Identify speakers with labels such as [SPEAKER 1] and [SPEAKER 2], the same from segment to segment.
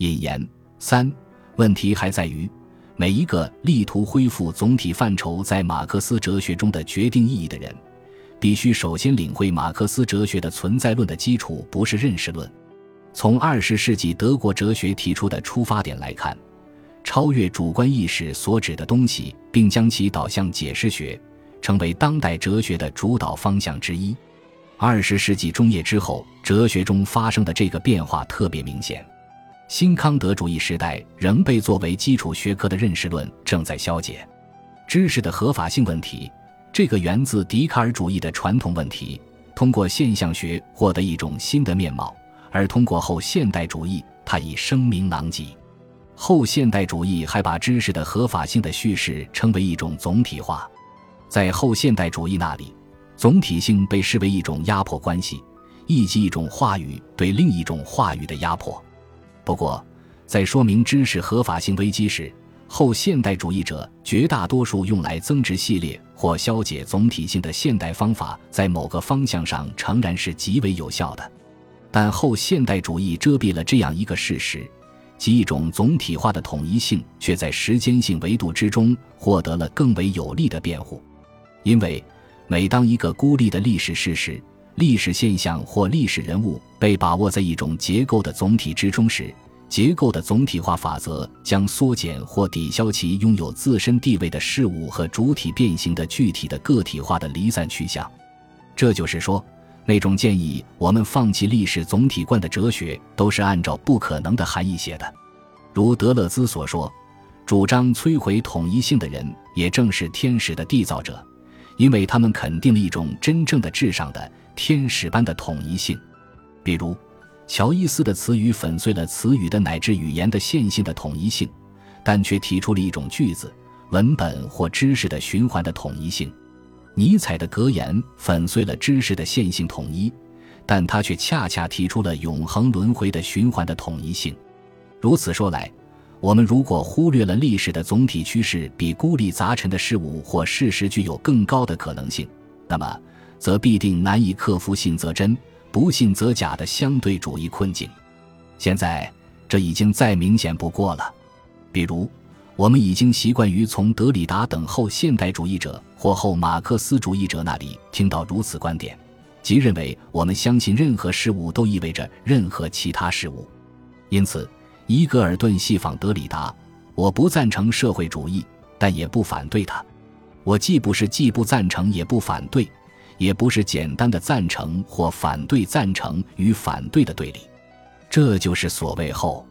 [SPEAKER 1] 引言三，问题还在于，每一个力图恢复总体范畴在马克思哲学中的决定意义的人，必须首先领会马克思哲学的存在论的基础不是认识论。从二十世纪德国哲学提出的出发点来看，超越主观意识所指的东西，并将其导向解释学，成为当代哲学的主导方向之一。二十世纪中叶之后，哲学中发生的这个变化特别明显。新康德主义时代仍被作为基础学科的认识论正在消解。知识的合法性问题，这个源自笛卡尔主义的传统问题，通过现象学获得一种新的面貌。而通过后现代主义，它已声名狼藉。后现代主义还把知识的合法性的叙事称为一种总体化。在后现代主义那里，总体性被视为一种压迫关系，亦即一种话语对另一种话语的压迫。不过，在说明知识合法性危机时，后现代主义者绝大多数用来增值系列或消解总体性的现代方法，在某个方向上诚然是极为有效的。但后现代主义遮蔽了这样一个事实，即一种总体化的统一性却在时间性维度之中获得了更为有力的辩护。因为每当一个孤立的历史事实、历史现象或历史人物被把握在一种结构的总体之中时，结构的总体化法则将缩减或抵消其拥有自身地位的事物和主体变形的具体的个体化的离散趋向。这就是说。那种建议我们放弃历史总体观的哲学，都是按照不可能的含义写的。如德勒兹所说，主张摧毁统一性的人，也正是天使的缔造者，因为他们肯定了一种真正的至上的天使般的统一性。比如，乔伊斯的词语粉碎了词语的乃至语言的线性的统一性，但却提出了一种句子、文本或知识的循环的统一性。尼采的格言粉碎了知识的线性统一，但他却恰恰提出了永恒轮回的循环的统一性。如此说来，我们如果忽略了历史的总体趋势比孤立杂陈的事物或事实具有更高的可能性，那么则必定难以克服信则真，不信则假的相对主义困境。现在这已经再明显不过了，比如。我们已经习惯于从德里达等后现代主义者或后马克思主义者那里听到如此观点，即认为我们相信任何事物都意味着任何其他事物。因此，伊格尔顿戏仿德里达：“我不赞成社会主义，但也不反对它。我既不是既不赞成也不反对，也不是简单的赞成或反对赞成与反对的对立。这就是所谓后。”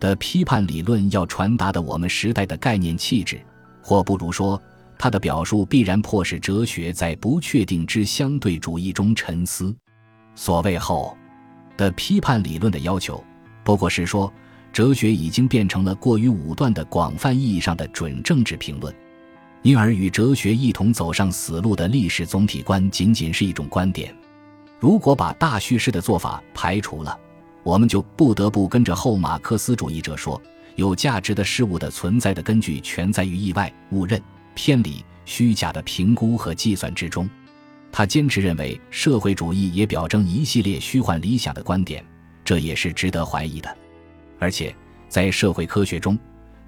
[SPEAKER 1] 的批判理论要传达的我们时代的概念气质，或不如说，它的表述必然迫使哲学在不确定之相对主义中沉思。所谓后的批判理论的要求，不过是说，哲学已经变成了过于武断的广泛意义上的准政治评论，因而与哲学一同走上死路的历史总体观仅仅是一种观点。如果把大叙事的做法排除了。我们就不得不跟着后马克思主义者说，有价值的事物的存在的根据全在于意外、误认、偏离、虚假的评估和计算之中。他坚持认为，社会主义也表征一系列虚幻理想的观点，这也是值得怀疑的。而且，在社会科学中，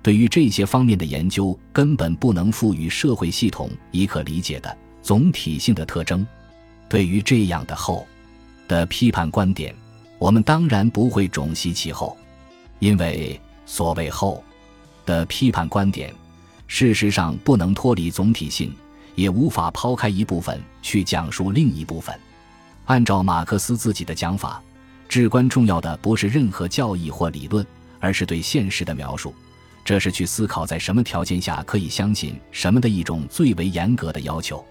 [SPEAKER 1] 对于这些方面的研究根本不能赋予社会系统一可理解的总体性的特征。对于这样的后的批判观点。我们当然不会偬息其后，因为所谓后的批判观点，事实上不能脱离总体性，也无法抛开一部分去讲述另一部分。按照马克思自己的讲法，至关重要的不是任何教义或理论，而是对现实的描述。这是去思考在什么条件下可以相信什么的一种最为严格的要求。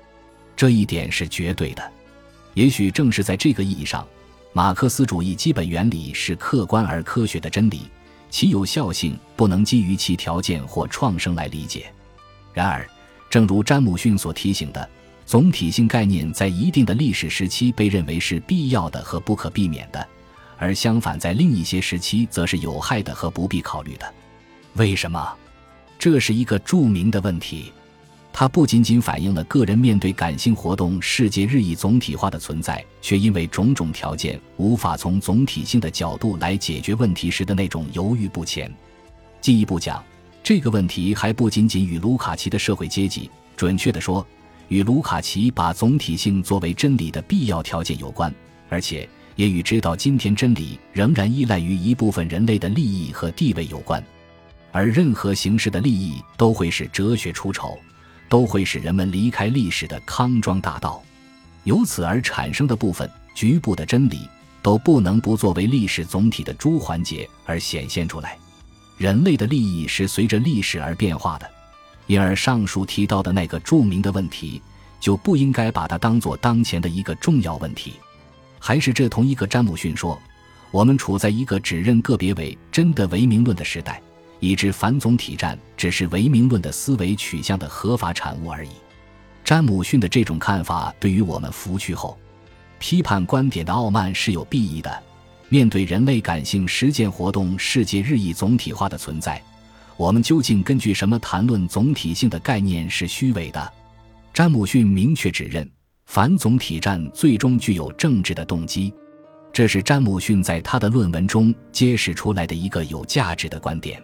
[SPEAKER 1] 这一点是绝对的。也许正是在这个意义上。马克思主义基本原理是客观而科学的真理，其有效性不能基于其条件或创生来理解。然而，正如詹姆逊所提醒的，总体性概念在一定的历史时期被认为是必要的和不可避免的，而相反，在另一些时期则是有害的和不必考虑的。为什么？这是一个著名的问题。它不仅仅反映了个人面对感性活动世界日益总体化的存在，却因为种种条件无法从总体性的角度来解决问题时的那种犹豫不前。进一步讲，这个问题还不仅仅与卢卡奇的社会阶级，准确地说，与卢卡奇把总体性作为真理的必要条件有关，而且也与知道今天真理仍然依赖于一部分人类的利益和地位有关。而任何形式的利益都会使哲学出丑。都会使人们离开历史的康庄大道，由此而产生的部分局部的真理，都不能不作为历史总体的诸环节而显现出来。人类的利益是随着历史而变化的，因而上述提到的那个著名的问题，就不应该把它当做当前的一个重要问题。还是这同一个詹姆逊说：“我们处在一个只认个别为真的唯名论的时代。”以致反总体战只是唯名论的思维取向的合法产物而已。詹姆逊的这种看法对于我们拂去后批判观点的傲慢是有裨益的。面对人类感性实践活动世界日益总体化的存在，我们究竟根据什么谈论总体性的概念是虚伪的？詹姆逊明确指认反总体战最终具有政治的动机，这是詹姆逊在他的论文中揭示出来的一个有价值的观点。